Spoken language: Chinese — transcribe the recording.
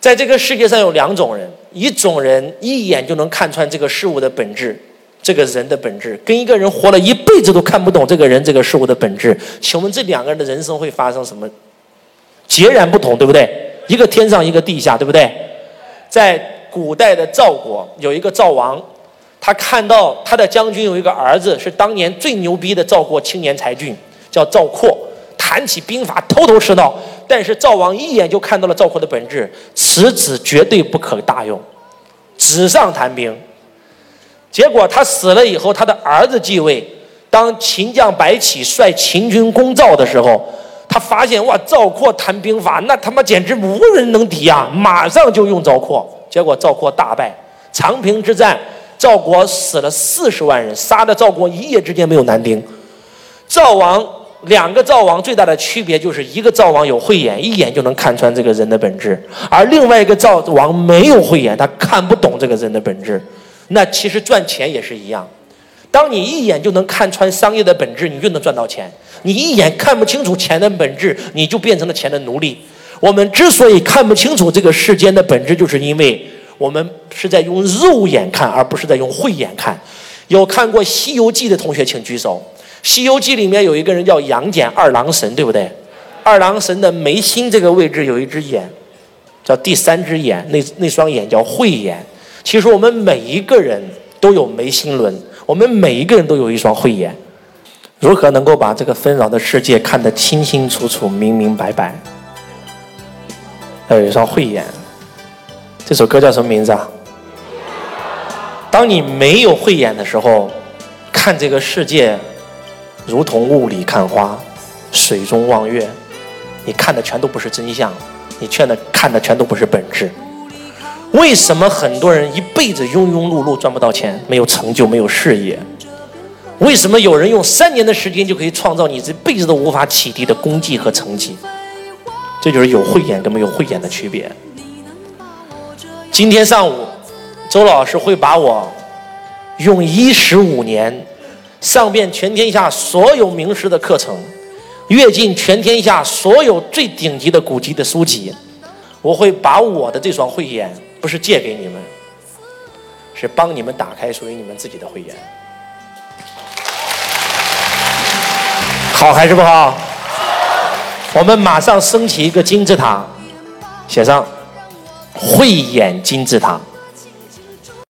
在这个世界上有两种人，一种人一眼就能看穿这个事物的本质，这个人的本质，跟一个人活了一辈子都看不懂这个人这个事物的本质。请问这两个人的人生会发生什么？截然不同，对不对？一个天上，一个地下，对不对？在古代的赵国有一个赵王，他看到他的将军有一个儿子是当年最牛逼的赵国青年才俊，叫赵括，谈起兵法头头是道。但是赵王一眼就看到了赵括的本质，此子绝对不可大用，纸上谈兵。结果他死了以后，他的儿子继位，当秦将白起率秦军攻赵的时候，他发现哇，赵括谈兵法，那他妈简直无人能敌啊！马上就用赵括，结果赵括大败。长平之战，赵国死了四十万人，杀的赵国一夜之间没有男丁。赵王。两个赵王最大的区别就是一个赵王有慧眼，一眼就能看穿这个人的本质；而另外一个赵王没有慧眼，他看不懂这个人的本质。那其实赚钱也是一样，当你一眼就能看穿商业的本质，你就能赚到钱；你一眼看不清楚钱的本质，你就变成了钱的奴隶。我们之所以看不清楚这个世间的本质，就是因为我们是在用肉眼看，而不是在用慧眼看。有看过《西游记》的同学，请举手。《西游记》里面有一个人叫杨戬，二郎神，对不对？二郎神的眉心这个位置有一只眼，叫第三只眼，那那双眼叫慧眼。其实我们每一个人都有眉心轮，我们每一个人都有一双慧眼。如何能够把这个纷扰的世界看得清清楚楚、明明白白？要有一双慧眼。这首歌叫什么名字啊？当你没有慧眼的时候，看这个世界。如同雾里看花，水中望月，你看的全都不是真相，你劝的看的全都不是本质。为什么很多人一辈子庸庸碌碌赚不到钱，没有成就，没有事业？为什么有人用三年的时间就可以创造你这辈子都无法启迪的功绩和成绩？这就是有慧眼跟没有慧眼的区别。今天上午，周老师会把我用一十五年。上遍全天下所有名师的课程，阅尽全天下所有最顶级的古籍的书籍，我会把我的这双慧眼，不是借给你们，是帮你们打开属于你们自己的慧眼。好还是不好？我们马上升起一个金字塔，写上“慧眼金字塔”。